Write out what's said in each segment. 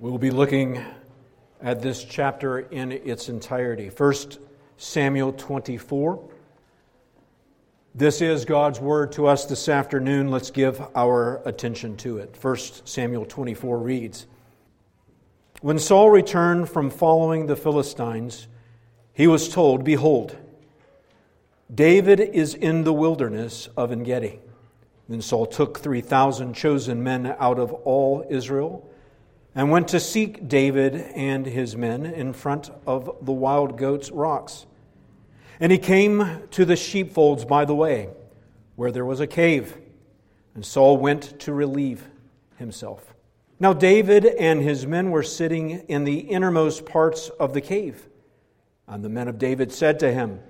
We'll be looking at this chapter in its entirety. First Samuel 24. This is God's word to us this afternoon. Let's give our attention to it. First Samuel 24 reads When Saul returned from following the Philistines, he was told, Behold, David is in the wilderness of En Gedi. Then Saul took 3,000 chosen men out of all Israel and went to seek David and his men in front of the wild goats' rocks. And he came to the sheepfolds by the way, where there was a cave, and Saul went to relieve himself. Now David and his men were sitting in the innermost parts of the cave. And the men of David said to him,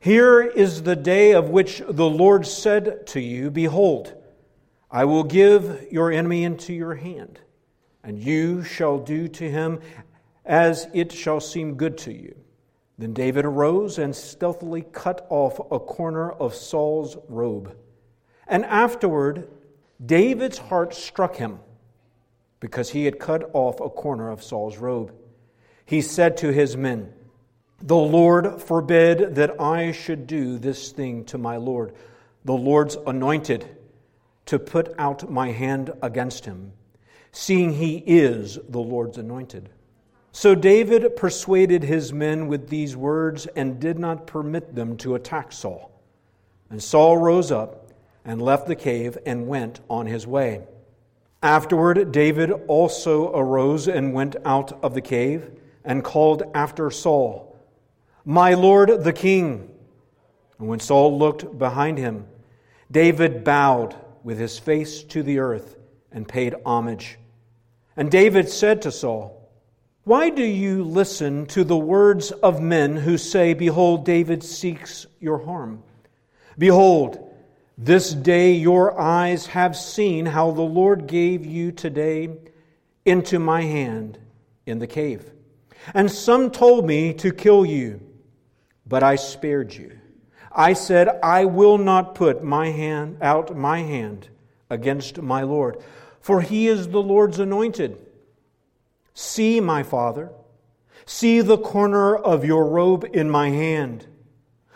Here is the day of which the Lord said to you, Behold, I will give your enemy into your hand and you shall do to him as it shall seem good to you. Then David arose and stealthily cut off a corner of Saul's robe. And afterward, David's heart struck him because he had cut off a corner of Saul's robe. He said to his men, The Lord forbid that I should do this thing to my Lord, the Lord's anointed, to put out my hand against him seeing he is the Lord's anointed. So David persuaded his men with these words and did not permit them to attack Saul. And Saul rose up and left the cave and went on his way. Afterward, David also arose and went out of the cave and called after Saul, My Lord the king. And when Saul looked behind him, David bowed with his face to the earth and paid homage. And David said to Saul, Why do you listen to the words of men who say, Behold, David seeks your harm? Behold, this day your eyes have seen how the Lord gave you today into my hand in the cave. And some told me to kill you, but I spared you. I said, I will not put my hand out my hand against my Lord for he is the Lord's anointed. See, my father, see the corner of your robe in my hand.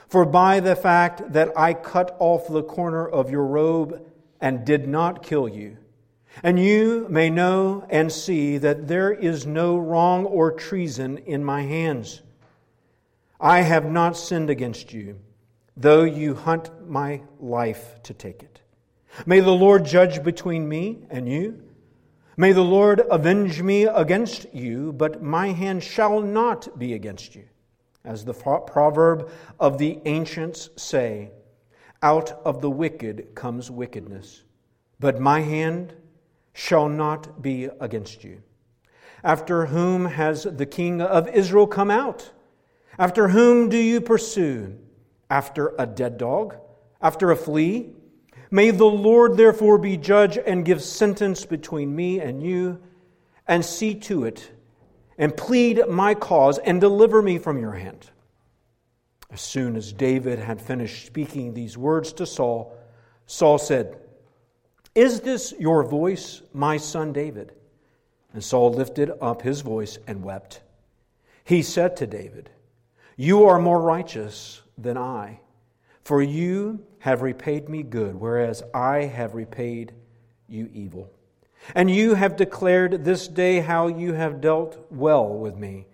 For by the fact that I cut off the corner of your robe and did not kill you, and you may know and see that there is no wrong or treason in my hands. I have not sinned against you, though you hunt my life to take it. May the Lord judge between me and you. May the Lord avenge me against you, but my hand shall not be against you. As the proverb of the ancients say, out of the wicked comes wickedness, but my hand shall not be against you. After whom has the king of Israel come out? After whom do you pursue? After a dead dog? After a flea? May the Lord therefore be judge and give sentence between me and you, and see to it, and plead my cause, and deliver me from your hand. As soon as David had finished speaking these words to Saul, Saul said, Is this your voice, my son David? And Saul lifted up his voice and wept. He said to David, You are more righteous than I for you have repaid me good, whereas I have repaid you evil. And you have declared this day how you have dealt well with me,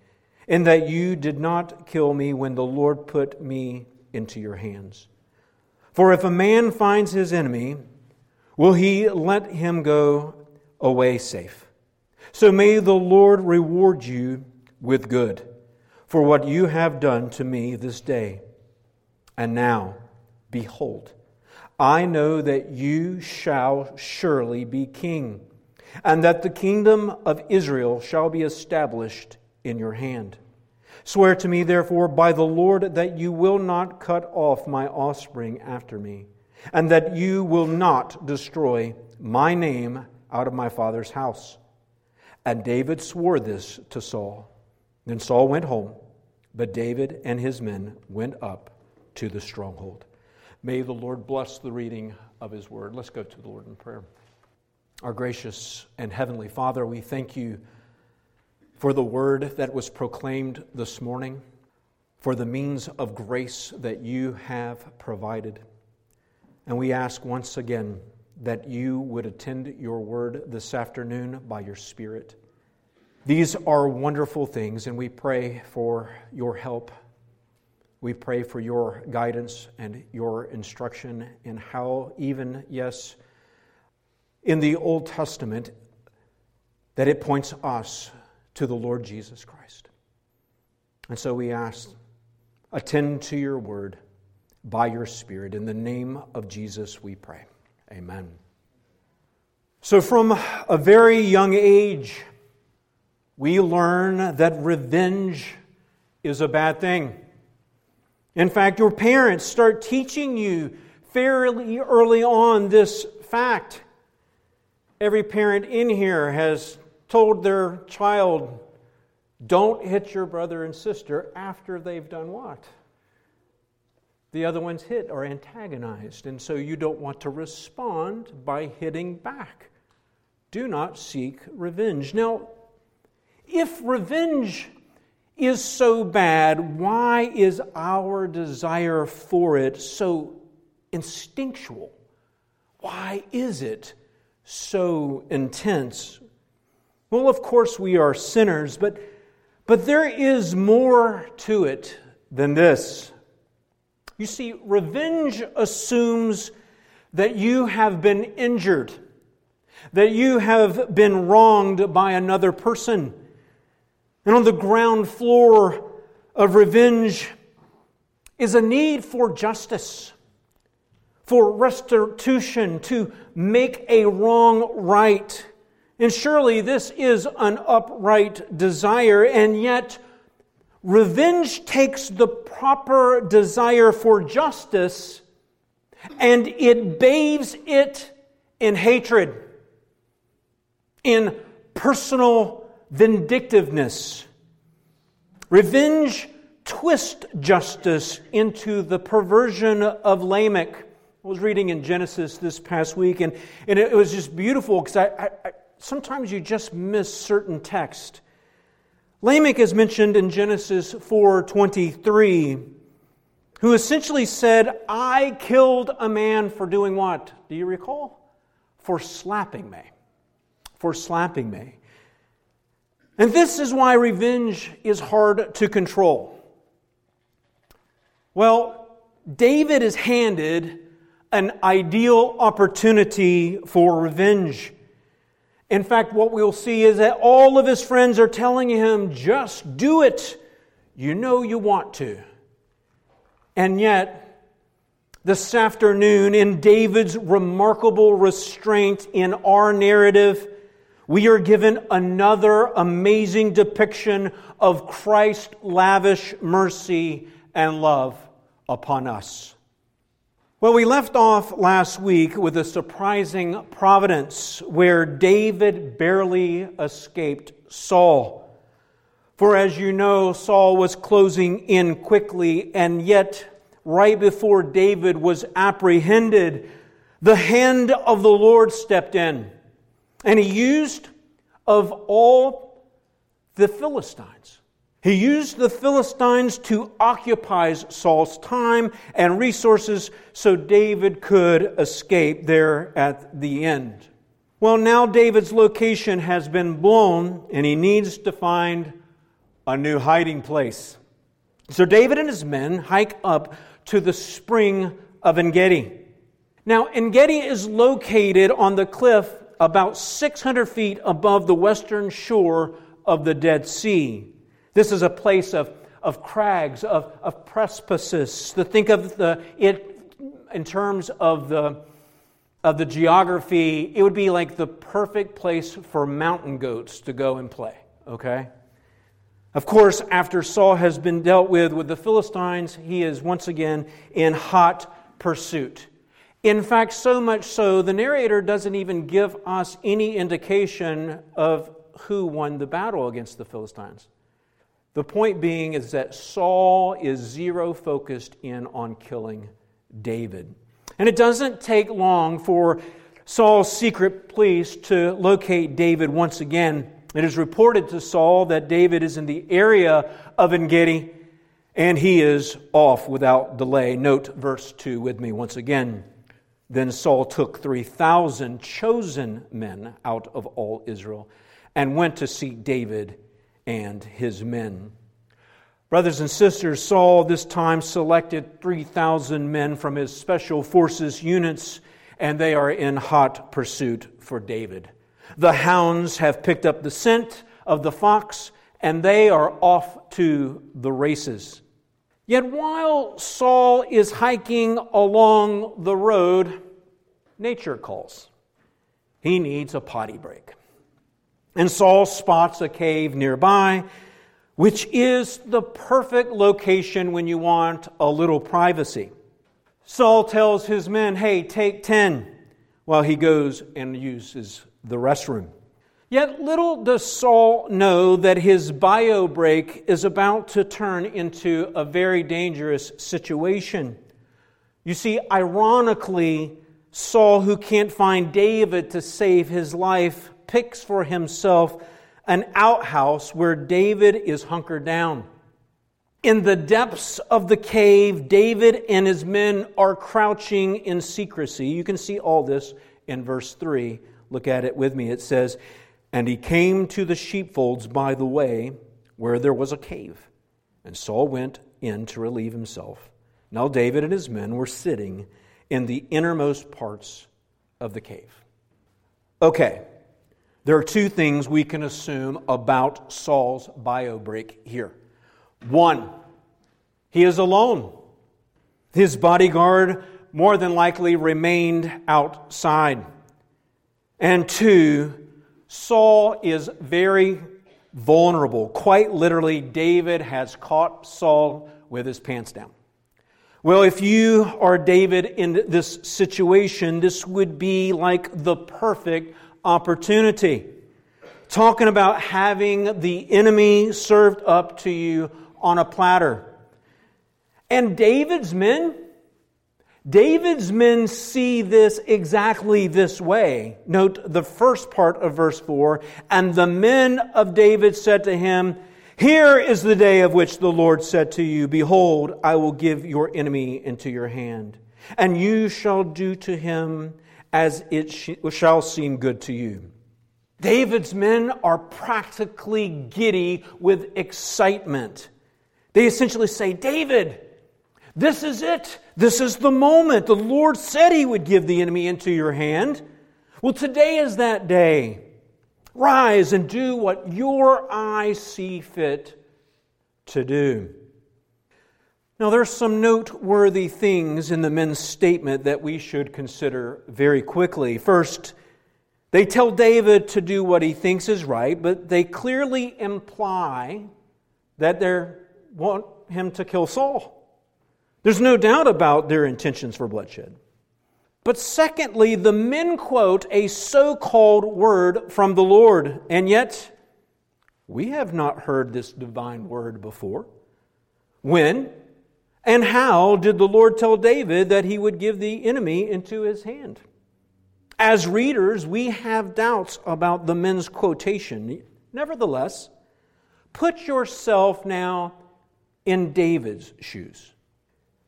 in that you did not kill me when the Lord put me into your hands. For if a man finds his enemy, will he let him go away safe? So may the Lord reward you with good for what you have done to me this day. And now, behold, I know that you shall surely be king, and that the kingdom of Israel shall be established in your hand. Swear to me, therefore, by the Lord, that you will not cut off my offspring after me, and that you will not destroy my name out of my father's house. And David swore this to Saul. Then Saul went home, but David and his men went up to the stronghold. May the Lord bless the reading of his word. Let's go to the Lord in prayer. Our gracious and heavenly Father, we thank you for the word that was proclaimed this morning, for the means of grace that you have provided. And we ask once again that you would attend your word this afternoon by your Spirit. These are wonderful things, and we pray for your help. We pray for your guidance and your instruction in how, even, yes, in the Old Testament, that it points us to the Lord Jesus Christ. And so we ask, attend to your word by your Spirit. In the name of Jesus, we pray. Amen. So, from a very young age, we learn that revenge is a bad thing. In fact, your parents start teaching you fairly early on this fact. Every parent in here has told their child, don't hit your brother and sister after they've done what? The other one's hit or antagonized, and so you don't want to respond by hitting back. Do not seek revenge. Now, if revenge is so bad, why is our desire for it so instinctual? Why is it so intense? Well, of course, we are sinners, but, but there is more to it than this. You see, revenge assumes that you have been injured, that you have been wronged by another person. And on the ground floor of revenge is a need for justice, for restitution, to make a wrong right. And surely this is an upright desire, and yet revenge takes the proper desire for justice and it bathes it in hatred, in personal vindictiveness. Revenge twists justice into the perversion of Lamech. I was reading in Genesis this past week, and, and it was just beautiful because I, I, sometimes you just miss certain text. Lamech is mentioned in Genesis 4:23, who essentially said, "I killed a man for doing what? Do you recall? For slapping me. For slapping me." And this is why revenge is hard to control. Well, David is handed an ideal opportunity for revenge. In fact, what we'll see is that all of his friends are telling him, just do it. You know you want to. And yet, this afternoon, in David's remarkable restraint in our narrative, we are given another amazing depiction of Christ's lavish mercy and love upon us. Well, we left off last week with a surprising providence where David barely escaped Saul. For as you know, Saul was closing in quickly, and yet, right before David was apprehended, the hand of the Lord stepped in, and he used of all the Philistines he used the Philistines to occupy Saul's time and resources so David could escape there at the end. Well, now David's location has been blown and he needs to find a new hiding place. So David and his men hike up to the spring of Engedi. Now, Engedi is located on the cliff about 600 feet above the western shore of the Dead Sea. This is a place of, of crags, of, of precipices. To think of the, it in terms of the, of the geography, it would be like the perfect place for mountain goats to go and play, okay? Of course, after Saul has been dealt with with the Philistines, he is once again in hot pursuit. In fact, so much so, the narrator doesn't even give us any indication of who won the battle against the Philistines. The point being is that Saul is zero focused in on killing David. And it doesn't take long for Saul's secret police to locate David once again. it is reported to Saul that David is in the area of Engedi and he is off without delay. Note verse 2 with me once again. Then Saul took 3,000 chosen men out of all Israel and went to seek David and his men. Brothers and sisters, Saul this time selected 3,000 men from his special forces units, and they are in hot pursuit for David. The hounds have picked up the scent of the fox, and they are off to the races. Yet while Saul is hiking along the road, nature calls. He needs a potty break. And Saul spots a cave nearby which is the perfect location when you want a little privacy. Saul tells his men, hey, take 10, while he goes and uses the restroom. Yet little does Saul know that his bio break is about to turn into a very dangerous situation. You see, ironically, Saul, who can't find David to save his life, picks for himself an outhouse where David is hunkered down. In the depths of the cave, David and his men are crouching in secrecy. You can see all this in verse 3. Look at it with me. It says, And he came to the sheepfolds by the way where there was a cave. And Saul went in to relieve himself. Now David and his men were sitting in the innermost parts of the cave. Okay, there are two things we can assume about Saul's bio break here. One, he is alone. His bodyguard more than likely remained outside. And two, Saul is very vulnerable. Quite literally, David has caught Saul with his pants down. Well, if you are David in this situation, this would be like the perfect opportunity. Talking about having the enemy served up to you on a platter. And David's men, David's men see this exactly this way. Note the first part of verse 4 And the men of David said to him, Here is the day of which the Lord said to you, Behold, I will give your enemy into your hand, and you shall do to him as it shall seem good to you. David's men are practically giddy with excitement. They essentially say, David, this is it. This is the moment. The Lord said he would give the enemy into your hand. Well, today is that day. Rise and do what your eyes see fit to do. Now, there's some noteworthy things in the men's statement that we should consider very quickly. First, they tell David to do what he thinks is right, but they clearly imply that they want him to kill Saul. There's no doubt about their intentions for bloodshed. But secondly, the men quote a so called word from the Lord, and yet we have not heard this divine word before. When and how did the Lord tell David that he would give the enemy into his hand? As readers, we have doubts about the men's quotation. Nevertheless, put yourself now in David's shoes.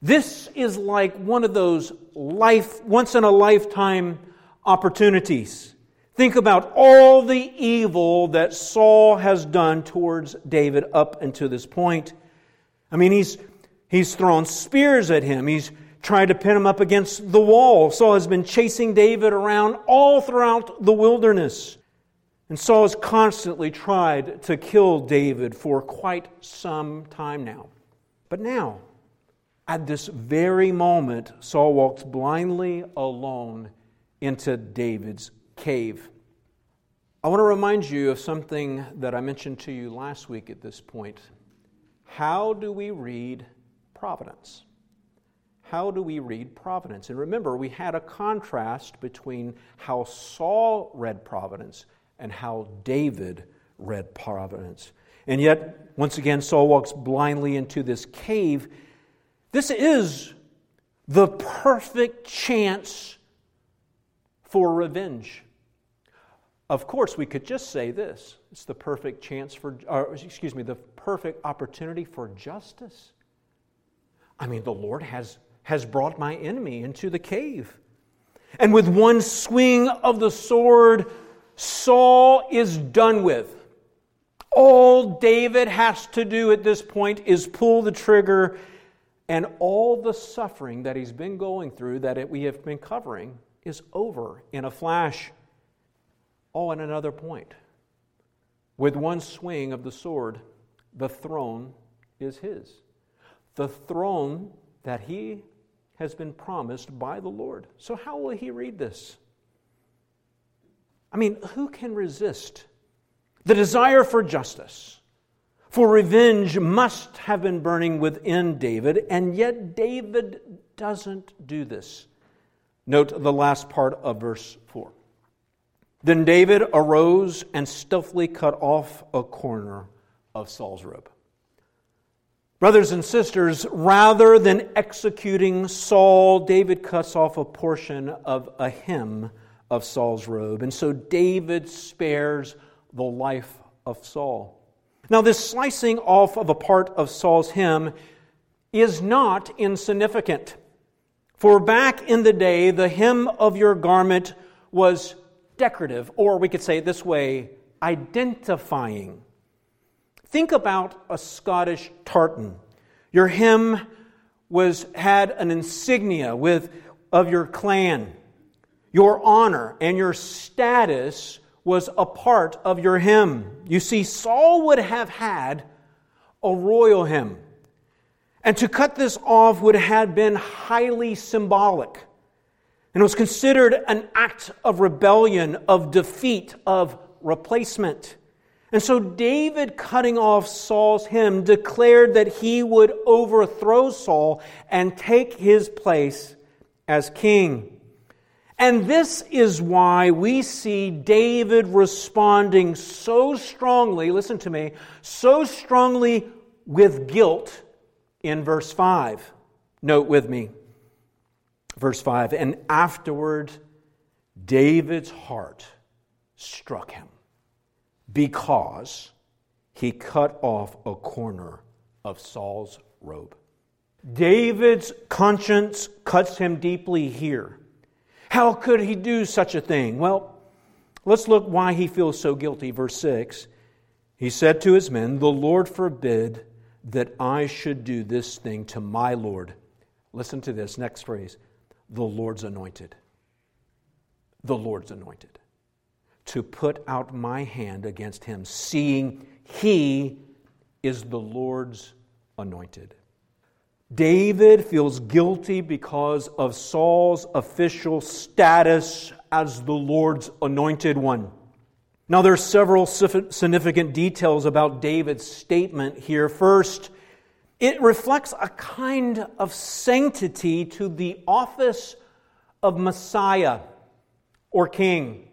This is like one of those life, once in a lifetime opportunities. Think about all the evil that Saul has done towards David up until this point. I mean, he's He's thrown spears at him. He's tried to pin him up against the wall. Saul has been chasing David around all throughout the wilderness. And Saul has constantly tried to kill David for quite some time now. But now, at this very moment, Saul walks blindly alone into David's cave. I want to remind you of something that I mentioned to you last week at this point. How do we read providence. How do we read providence? And remember, we had a contrast between how Saul read providence and how David read providence. And yet, once again, Saul walks blindly into this cave. This is the perfect chance for revenge. of course, we could just say this it's the perfect chance for, or, excuse me, the perfect opportunity for justice. I mean, the Lord has, has brought my enemy into the cave. And with one swing of the sword, Saul is done with. All David has to do at this point is pull the trigger, and all the suffering that he's been going through, that we have been covering, is over in a flash. All in another point. With one swing of the sword, the throne is his. The throne that he has been promised by the Lord. So, how will he read this? I mean, who can resist the desire for justice? For revenge must have been burning within David, and yet David doesn't do this. Note the last part of verse 4. Then David arose and stealthily cut off a corner of Saul's robe. Brothers and sisters, rather than executing Saul, David cuts off a portion of a hem of Saul's robe. And so David spares the life of Saul. Now, this slicing off of a part of Saul's hymn is not insignificant. For back in the day, the hem of your garment was decorative, or we could say it this way identifying. Think about a Scottish tartan. Your hem was, had an insignia with, of your clan. Your honor and your status was a part of your hymn. You see, Saul would have had a royal hymn. And to cut this off would have been highly symbolic. And it was considered an act of rebellion, of defeat, of replacement. And so David, cutting off Saul's hymn declared that he would overthrow Saul and take his place as king. And this is why we see David responding so strongly, listen to me, so strongly with guilt in verse 5. Note with me, verse 5 And afterward, David's heart struck him because he cut off a corner of Saul's robe. David's conscience cuts him deeply here. How could he do such a thing? Well, let's look why he feels so guilty. Verse 6 He said to his men, The Lord forbid that I should do this thing to my Lord. Listen to this next phrase the Lord's anointed. The Lord's anointed. To put out my hand against him, seeing he is the Lord's anointed. David feels guilty because of Saul's official status as the Lord's anointed one. Now, there are several significant details about David's statement here. First, it reflects a kind of sanctity to the office of Messiah or king.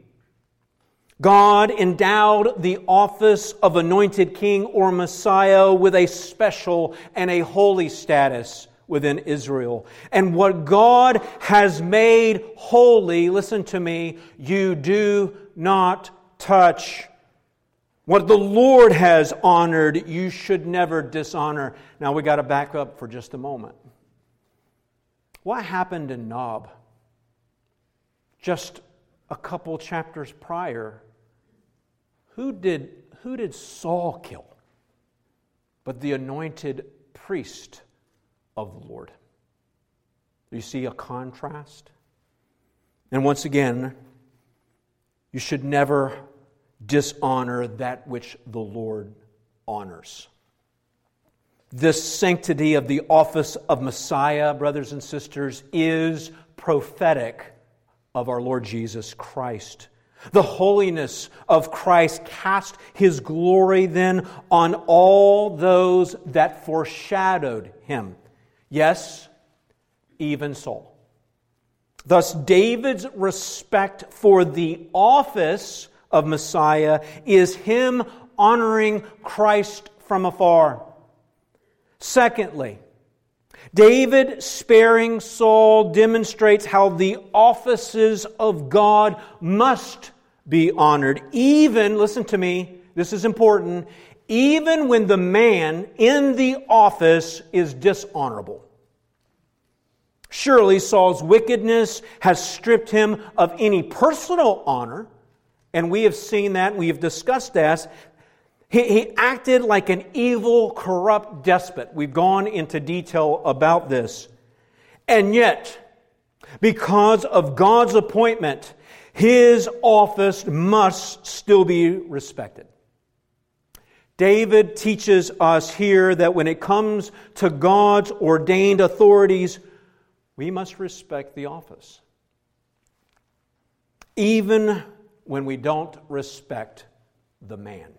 God endowed the office of anointed king or Messiah with a special and a holy status within Israel. And what God has made holy, listen to me, you do not touch. What the Lord has honored, you should never dishonor. Now we got to back up for just a moment. What happened in Nob? Just a couple chapters prior, who did, who did Saul kill? But the anointed priest of the Lord. You see a contrast? And once again, you should never dishonor that which the Lord honors. This sanctity of the office of Messiah, brothers and sisters, is prophetic of our Lord Jesus Christ. The holiness of Christ cast his glory then on all those that foreshadowed him. Yes, even Saul. Thus, David's respect for the office of Messiah is him honoring Christ from afar. Secondly, David sparing Saul demonstrates how the offices of God must be honored, even, listen to me, this is important, even when the man in the office is dishonorable. Surely Saul's wickedness has stripped him of any personal honor, and we have seen that, we have discussed that. He, he acted like an evil, corrupt despot. We've gone into detail about this. And yet, because of God's appointment, his office must still be respected. David teaches us here that when it comes to God's ordained authorities, we must respect the office. Even when we don't respect the man.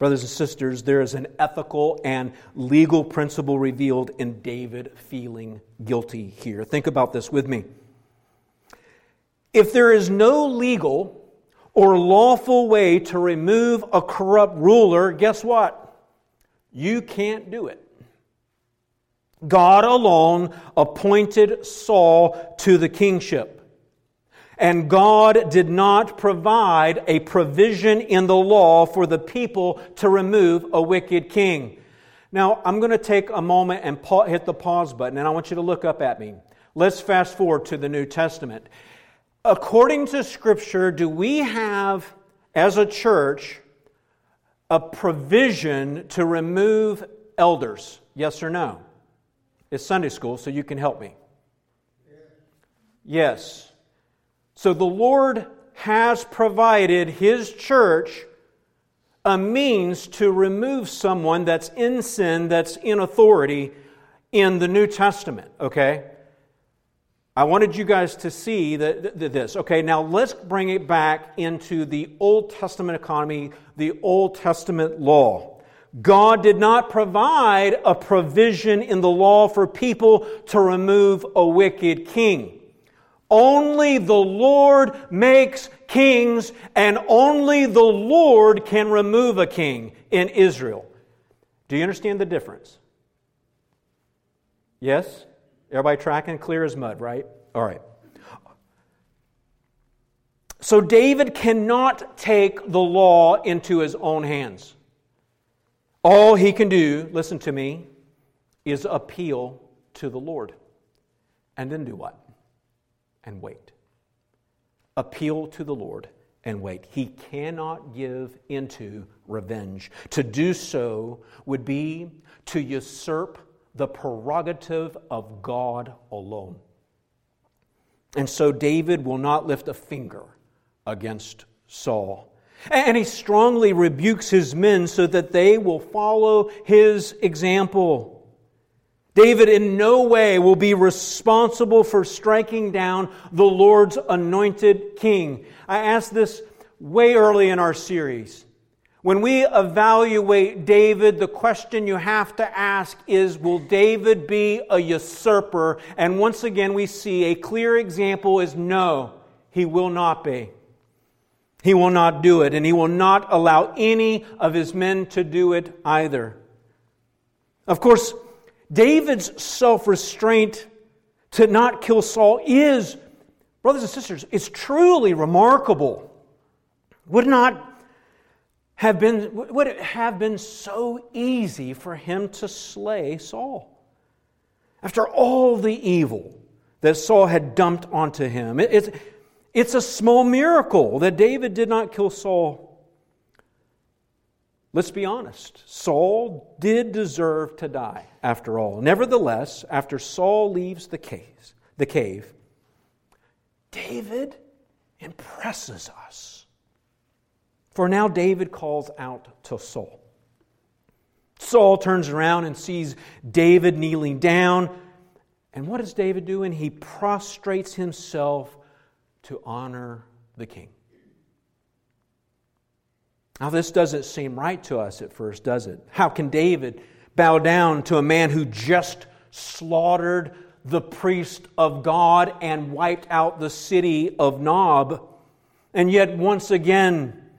Brothers and sisters, there is an ethical and legal principle revealed in David feeling guilty here. Think about this with me. If there is no legal or lawful way to remove a corrupt ruler, guess what? You can't do it. God alone appointed Saul to the kingship. And God did not provide a provision in the law for the people to remove a wicked king. Now, I'm going to take a moment and hit the pause button, and I want you to look up at me. Let's fast forward to the New Testament according to Scripture, do we have, as a church, a provision to remove elders? Yes or no? It's Sunday school, so you can help me. Yes. So the Lord has provided His church a means to remove someone that's in sin, that's in authority in the New Testament, okay? I wanted you guys to see that, this. Okay, now let's bring it back into the Old Testament economy, the Old Testament law. God did not provide a provision in the law for people to remove a wicked king. Only the Lord makes kings, and only the Lord can remove a king in Israel. Do you understand the difference? Yes? Everybody tracking clear as mud, right? All right. So David cannot take the law into his own hands. All he can do, listen to me, is appeal to the Lord. And then do what? And wait. Appeal to the Lord and wait. He cannot give into revenge. To do so would be to usurp the prerogative of God alone. And so David will not lift a finger against Saul. And he strongly rebukes his men so that they will follow his example. David in no way will be responsible for striking down the Lord's anointed king. I asked this way early in our series. When we evaluate David, the question you have to ask is Will David be a usurper? And once again, we see a clear example is no, he will not be. He will not do it, and he will not allow any of his men to do it either. Of course, David's self restraint to not kill Saul is, brothers and sisters, it's truly remarkable. Would not have been, would it have been so easy for him to slay Saul? After all the evil that Saul had dumped onto him, it's, it's a small miracle that David did not kill Saul. Let's be honest. Saul did deserve to die, after all. Nevertheless, after Saul leaves the cave, the cave David impresses us for now, David calls out to Saul. Saul turns around and sees David kneeling down. And what is David doing? He prostrates himself to honor the king. Now, this doesn't seem right to us at first, does it? How can David bow down to a man who just slaughtered the priest of God and wiped out the city of Nob? And yet, once again,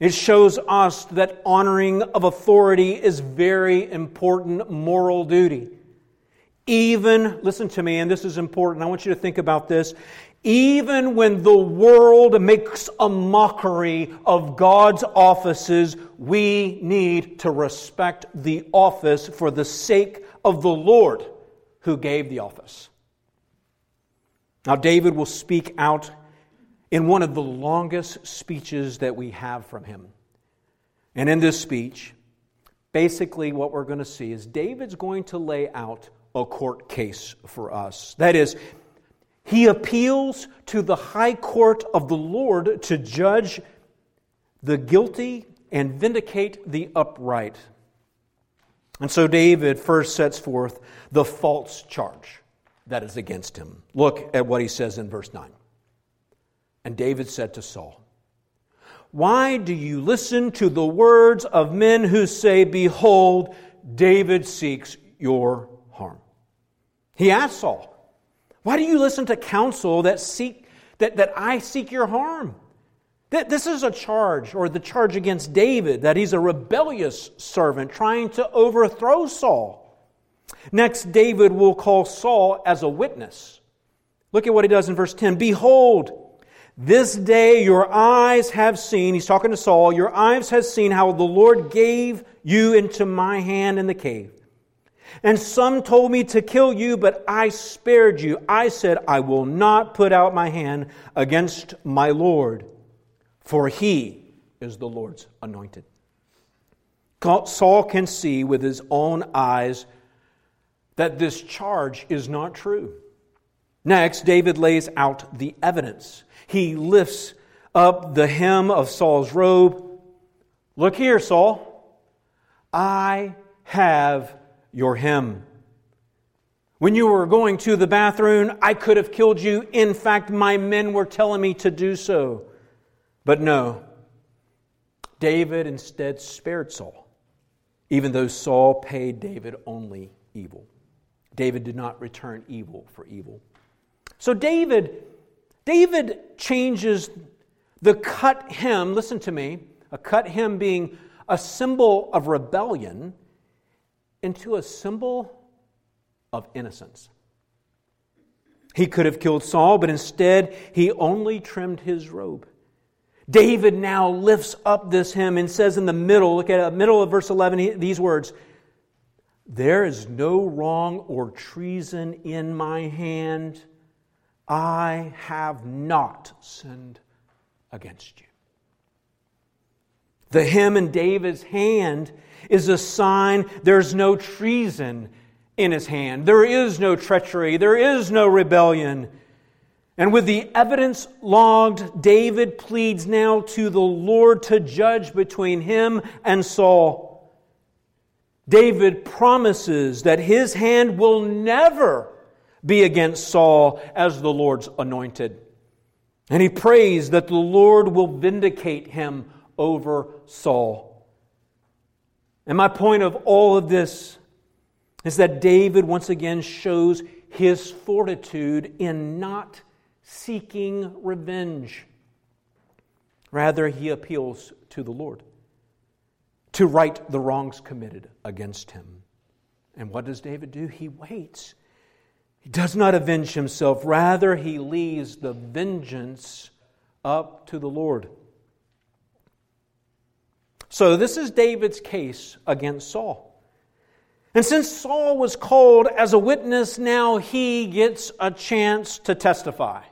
it shows us that honoring of authority is very important moral duty. Even, listen to me, and this is important, I want you to think about this. Even when the world makes a mockery of God's offices, we need to respect the office for the sake of the Lord who gave the office. Now, David will speak out in one of the longest speeches that we have from him. And in this speech, basically what we're going to see is David's going to lay out a court case for us. That is, he appeals to the high court of the Lord to judge the guilty and vindicate the upright. And so David first sets forth the false charge that is against him. Look at what he says in verse 9. And David said to Saul, Why do you listen to the words of men who say, Behold, David seeks your harm? He asked Saul, why do you listen to counsel that seek that, that I seek your harm? That this is a charge, or the charge against David, that he's a rebellious servant trying to overthrow Saul. Next, David will call Saul as a witness. Look at what he does in verse 10. Behold, this day your eyes have seen, he's talking to Saul, your eyes have seen how the Lord gave you into my hand in the cave. And some told me to kill you, but I spared you. I said, I will not put out my hand against my Lord, for he is the Lord's anointed. Saul can see with his own eyes that this charge is not true. Next, David lays out the evidence. He lifts up the hem of Saul's robe. Look here, Saul. I have your hem. When you were going to the bathroom, I could have killed you. In fact, my men were telling me to do so. But no, David instead spared Saul, even though Saul paid David only evil. David did not return evil for evil. So David, David changes the cut hem, listen to me, a cut hem being a symbol of rebellion into a symbol of innocence. He could have killed Saul, but instead he only trimmed his robe. David now lifts up this hymn and says in the middle, look at the middle of verse 11, these words There is no wrong or treason in my hand. I have not sinned against you. The hymn in David's hand is a sign there's no treason in his hand. There is no treachery. There is no rebellion. And with the evidence logged, David pleads now to the Lord to judge between him and Saul. David promises that his hand will never be against Saul as the Lord's anointed. And he prays that the Lord will vindicate him over Saul. And my point of all of this is that David once again shows his fortitude in not seeking revenge. Rather, he appeals to the Lord to right the wrongs committed against him. And what does David do? He waits. He does not avenge himself. Rather, he leaves the vengeance up to the Lord. So, this is David's case against Saul. And since Saul was called as a witness, now he gets a chance to testify.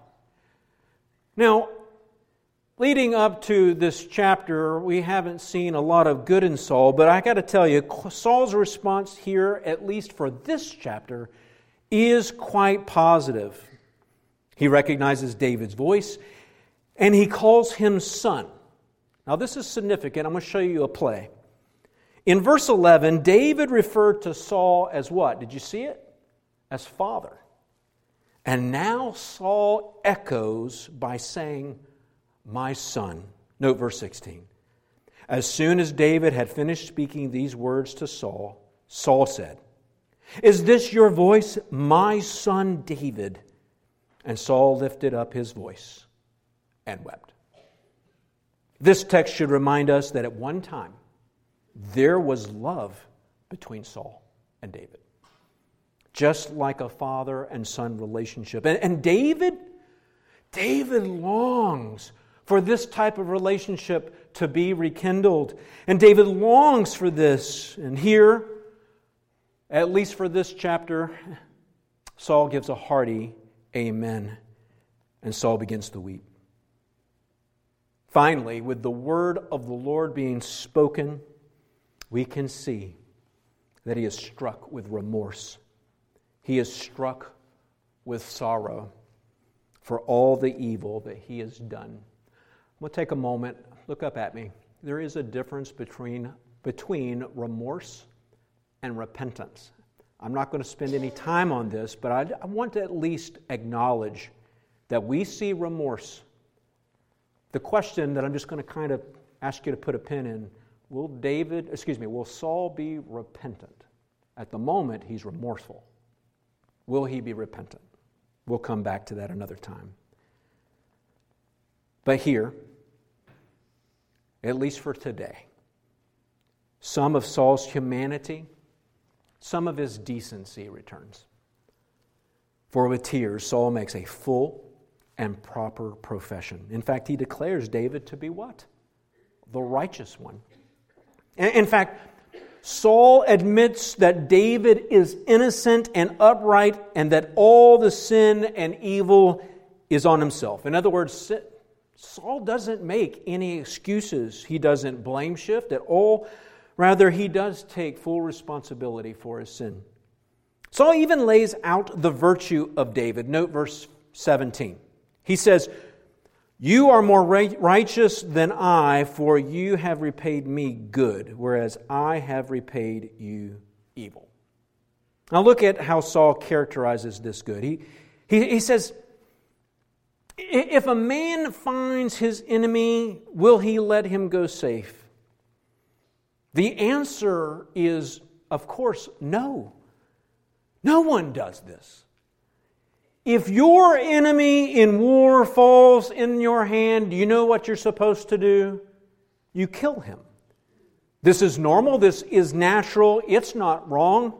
Now, leading up to this chapter, we haven't seen a lot of good in Saul, but I got to tell you, Saul's response here, at least for this chapter, is quite positive. He recognizes David's voice and he calls him son. Now, this is significant. I'm going to show you a play. In verse 11, David referred to Saul as what? Did you see it? As father. And now Saul echoes by saying, My son. Note verse 16. As soon as David had finished speaking these words to Saul, Saul said, Is this your voice, my son David? And Saul lifted up his voice and wept. This text should remind us that at one time there was love between Saul and David, just like a father and son relationship. And, and David, David longs for this type of relationship to be rekindled. And David longs for this. And here, at least for this chapter, Saul gives a hearty amen. And Saul begins to weep. Finally, with the word of the Lord being spoken, we can see that he is struck with remorse. He is struck with sorrow for all the evil that he has done. To take a moment, look up at me. There is a difference between, between remorse and repentance. I'm not going to spend any time on this, but I, I want to at least acknowledge that we see remorse. The question that I'm just going to kind of ask you to put a pin in will David, excuse me, will Saul be repentant? At the moment, he's remorseful. Will he be repentant? We'll come back to that another time. But here, at least for today, some of Saul's humanity, some of his decency returns. For with tears, Saul makes a full and proper profession. In fact, he declares David to be what? The righteous one. In fact, Saul admits that David is innocent and upright and that all the sin and evil is on himself. In other words, Saul doesn't make any excuses. He doesn't blame shift at all. Rather, he does take full responsibility for his sin. Saul even lays out the virtue of David. Note verse 17. He says, you are more righteous than I, for you have repaid me good, whereas I have repaid you evil. Now, look at how Saul characterizes this good. He, he, he says, If a man finds his enemy, will he let him go safe? The answer is, of course, no. No one does this. If your enemy in war falls in your hand, you know what you're supposed to do? You kill him. This is normal, this is natural, it's not wrong.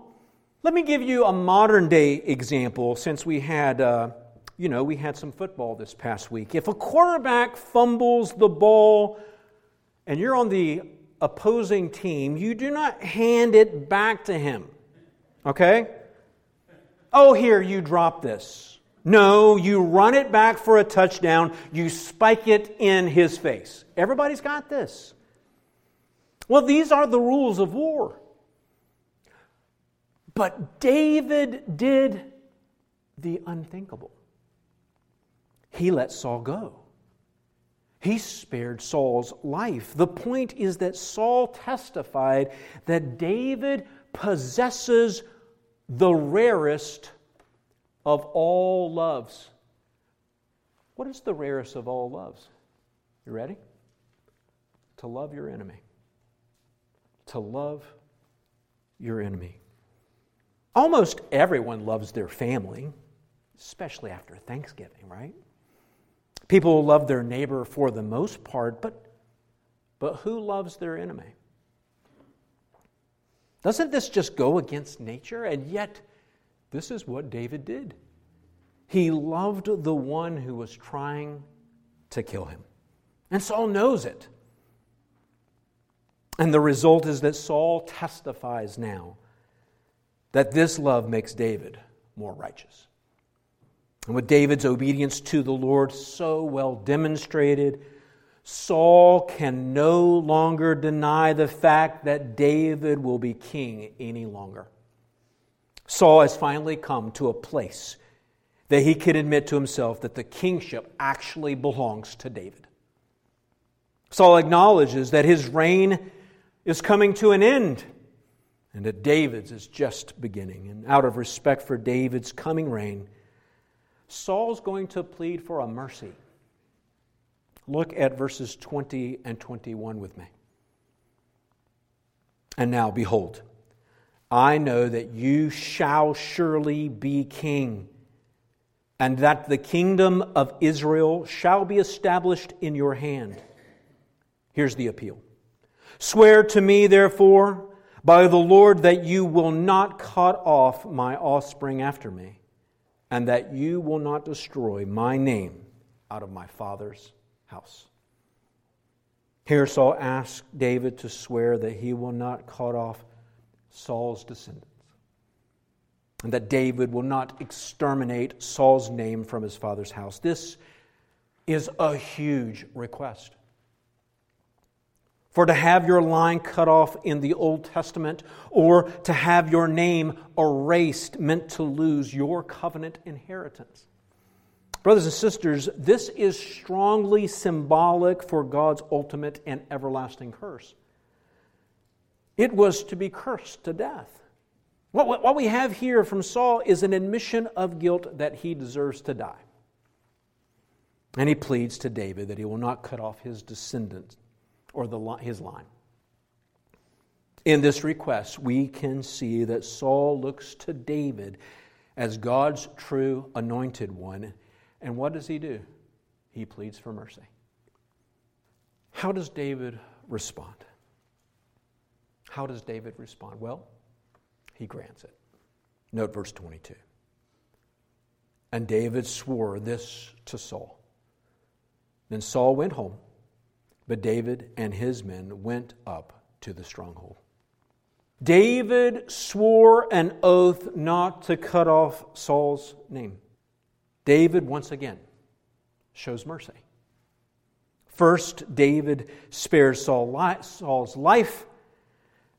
Let me give you a modern day example since we had, uh, you know, we had some football this past week. If a quarterback fumbles the ball and you're on the opposing team, you do not hand it back to him. Okay? Oh, here, you drop this. No, you run it back for a touchdown, you spike it in his face. Everybody's got this. Well, these are the rules of war. But David did the unthinkable. He let Saul go. He spared Saul's life. The point is that Saul testified that David possesses the rarest of all loves. What is the rarest of all loves? You ready? To love your enemy. To love your enemy. Almost everyone loves their family, especially after Thanksgiving, right? People love their neighbor for the most part, but, but who loves their enemy? Doesn't this just go against nature? And yet, this is what David did. He loved the one who was trying to kill him. And Saul knows it. And the result is that Saul testifies now that this love makes David more righteous. And with David's obedience to the Lord so well demonstrated, Saul can no longer deny the fact that David will be king any longer. Saul has finally come to a place that he can admit to himself that the kingship actually belongs to David. Saul acknowledges that his reign is coming to an end and that David's is just beginning. And out of respect for David's coming reign, Saul's going to plead for a mercy. Look at verses 20 and 21 with me. And now, behold, I know that you shall surely be king, and that the kingdom of Israel shall be established in your hand. Here's the appeal Swear to me, therefore, by the Lord, that you will not cut off my offspring after me, and that you will not destroy my name out of my father's house. Here, Saul asked David to swear that he will not cut off Saul's descendants, and that David will not exterminate Saul's name from his father's house. This is a huge request. For to have your line cut off in the Old Testament or to have your name erased meant to lose your covenant inheritance. Brothers and sisters, this is strongly symbolic for God's ultimate and everlasting curse. It was to be cursed to death. What, we have here from Saul is an admission of guilt that he deserves to die. And he pleads to David that he will not cut off his descendants or the, his line. In this request, we can see that Saul looks to David as God's true anointed one. And what does he do? He pleads for mercy. How does David respond? How does David respond? Well, he grants it. Note verse 22. And David swore this to Saul. Then Saul went home but David and his men went up to the stronghold. David swore an oath not to cut off Saul's name. David, once again, shows mercy. First, David spares Saul's life,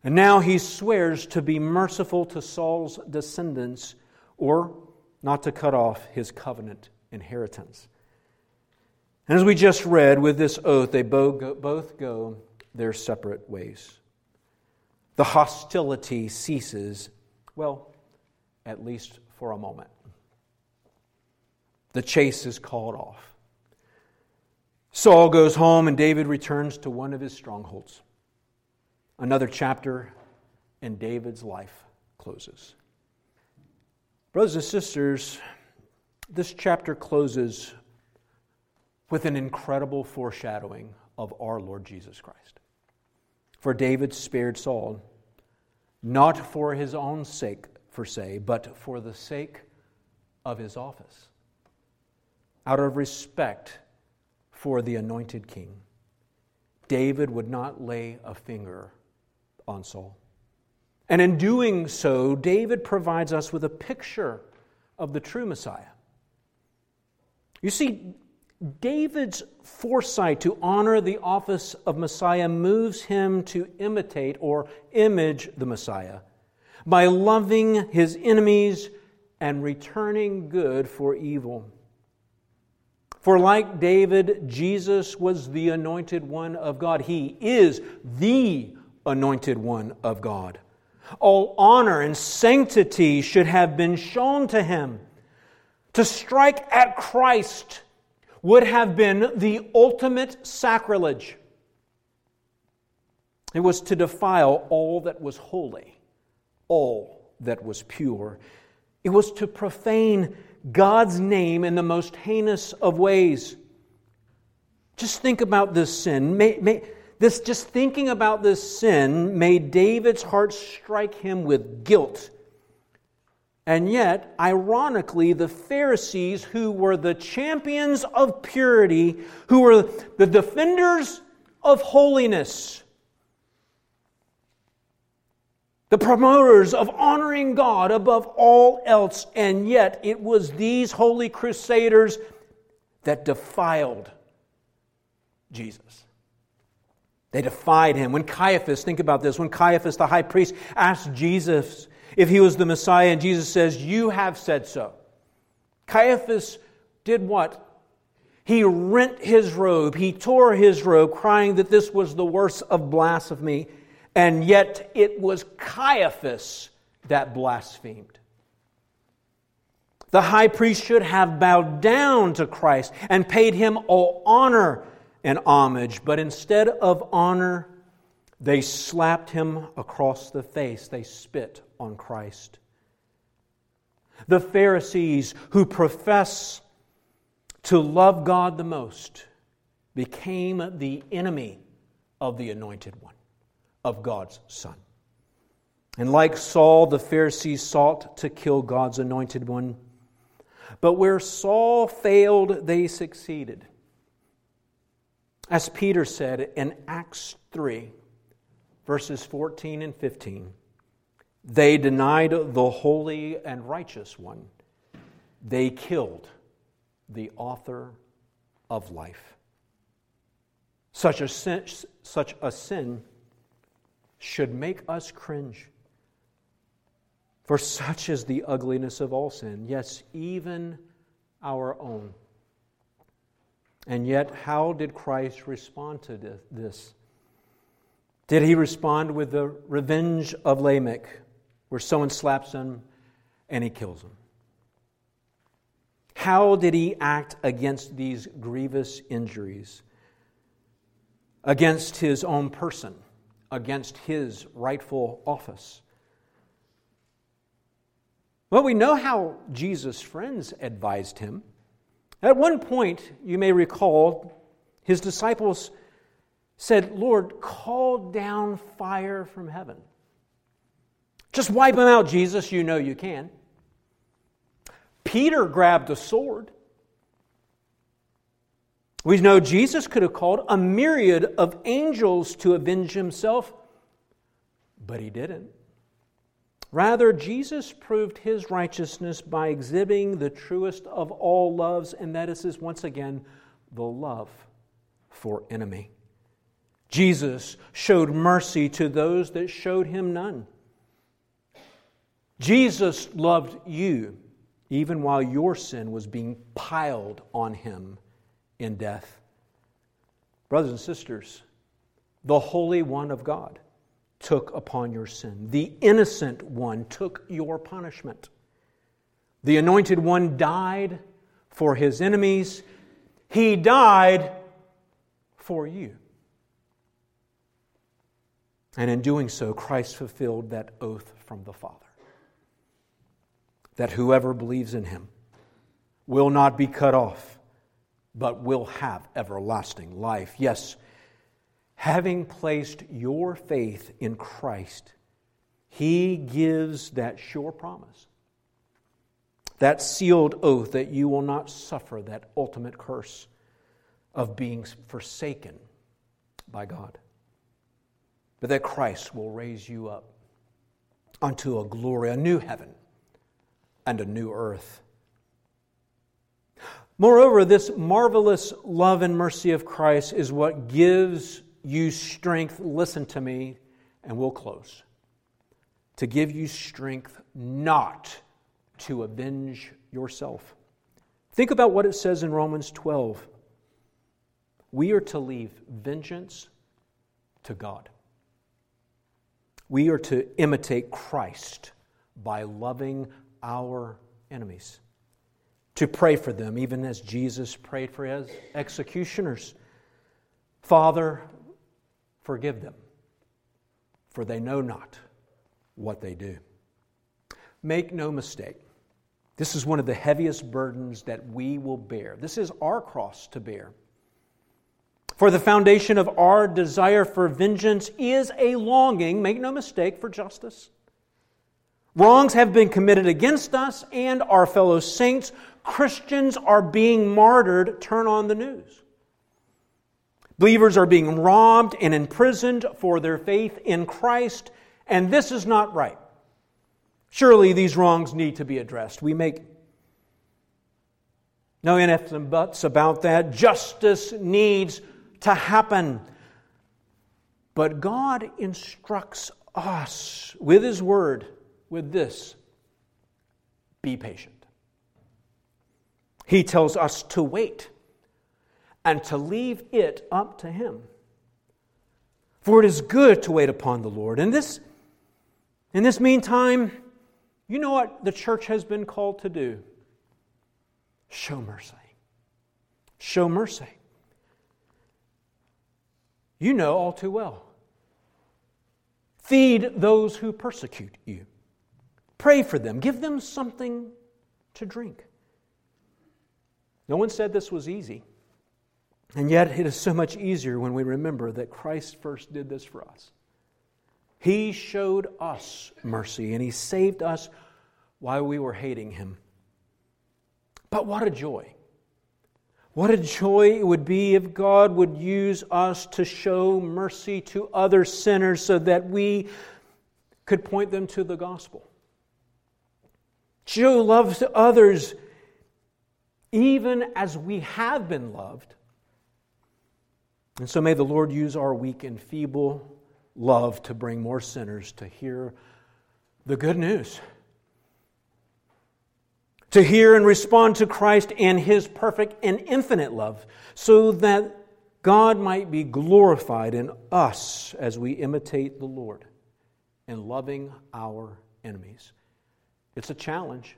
and now he swears to be merciful to Saul's descendants or not to cut off his covenant inheritance. And as we just read, with this oath, they both go their separate ways. The hostility ceases, well, at least for a moment. The chase is called off. Saul goes home, and David returns to one of his strongholds. Another chapter in David's life closes. Brothers and sisters, this chapter closes with an incredible foreshadowing of our Lord Jesus Christ. For David spared Saul, not for his own sake, per se, but for the sake of his office, out of respect for the anointed king. David would not lay a finger on Saul. And in doing so, David provides us with a picture of the true Messiah. You see, David's foresight to honor the office of Messiah moves him to imitate or image the Messiah by loving his enemies and returning good for evil. For like David, Jesus was the anointed one of God. He is the anointed one of God. All honor and sanctity should have been shown to him. To strike at Christ would have been the ultimate sacrilege. It was to defile all that was holy, all that was pure. It was to profane God's name in the most heinous of ways. Just think about this sin. May, may, this, just thinking about this sin made David's heart strike him with guilt and yet, ironically, the Pharisees, who were the champions of purity, who were the defenders of holiness, the promoters of honoring God above all else, and yet it was these holy crusaders that defiled Jesus. They defied him. When Caiaphas, think about this, when Caiaphas, the high priest, asked Jesus, if he was the Messiah, and Jesus says, You have said so. Caiaphas did what? He rent his robe, he tore his robe, crying that this was the worst of blasphemy, and yet it was Caiaphas that blasphemed. The high priest should have bowed down to Christ and paid him all honor and homage, but instead of honor, they slapped him across the face. They spit on Christ. The Pharisees who profess to love God the most became the enemy of the anointed one, of God's Son. And like Saul, the Pharisees sought to kill God's anointed one. But where Saul failed, they succeeded. As Peter said in Acts 3, verses 14 and 15, they denied the holy and righteous one. They killed the author of life. Such a sin, such a sin should make us cringe. For such is the ugliness of all sin, yes, even our own. And yet, how did Christ respond to this? Did he respond with the revenge of Lamech, where someone slaps him and he kills him? How did he act against these grievous injuries? Against his own person, against his rightful office. Well, we know how Jesus' friends advised him. At one point, you may recall, his disciples said, Lord, call down fire from heaven. Just wipe them out, Jesus. You know you can. Peter grabbed a sword. We know Jesus could have called a myriad of angels to avenge himself, but he didn't. Rather, Jesus proved his righteousness by exhibiting the truest of all loves, and that is, once again, the love for enemy. Jesus showed mercy to those that showed him none. Jesus loved you even while your sin was being piled on him in death. Brothers and sisters, the Holy One of God took upon your sin. The innocent one took your punishment. The anointed one died for his enemies. He died for you. And in doing so, Christ fulfilled that oath from the Father that whoever believes in him will not be cut off, but will have everlasting life. Yes, having placed your faith in Christ, He gives that sure promise, that sealed oath that you will not suffer that ultimate curse of being forsaken by God, but that Christ will raise you up unto a glory, a new heaven, and a new earth. Moreover, this marvelous love and mercy of Christ is what gives you strength, listen to me, and we'll close. To give you strength not to avenge yourself. Think about what it says in Romans 12. We are to leave vengeance to God. We are to imitate Christ by loving our enemies, to pray for them, even as Jesus prayed for his executioners. Father, Forgive them, for they know not what they do. Make no mistake, this is one of the heaviest burdens that we will bear. This is our cross to bear. For the foundation of our desire for vengeance is a longing, make no mistake, for justice. Wrongs have been committed against us and our fellow saints. Christians are being martyred. Turn on the news. Believers are being robbed and imprisoned for their faith in Christ, and this is not right. Surely these wrongs need to be addressed. We make no ifs and buts about that. Justice needs to happen. But God instructs us with His Word with this be patient. He tells us to wait and to leave it up to Him. For it is good to wait upon the Lord. And this, in this meantime, you know what the church has been called to do? Show mercy. Show mercy. You know all too well. Feed those who persecute you. Pray for them. Give them something to drink. No one said this was easy. And yet, it is so much easier when we remember that Christ first did this for us. He showed us mercy, and He saved us while we were hating Him. But what a joy! What a joy it would be if God would use us to show mercy to other sinners so that we could point them to the gospel. Show love to others even as we have been loved. And so may the Lord use our weak and feeble love to bring more sinners to hear the good news to hear and respond to Christ and his perfect and infinite love, so that God might be glorified in us as we imitate the Lord in loving our enemies. It's a challenge.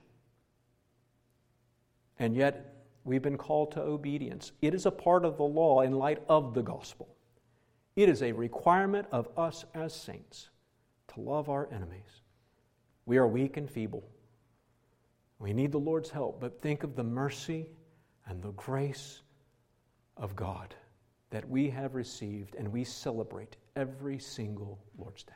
And yet, we've been called to obedience. It is a part of the law in light of the gospel. It is a requirement of us as saints to love our enemies. We are weak and feeble. We need the Lord's help, but think of the mercy and the grace of God that we have received and we celebrate every single Lord's Day.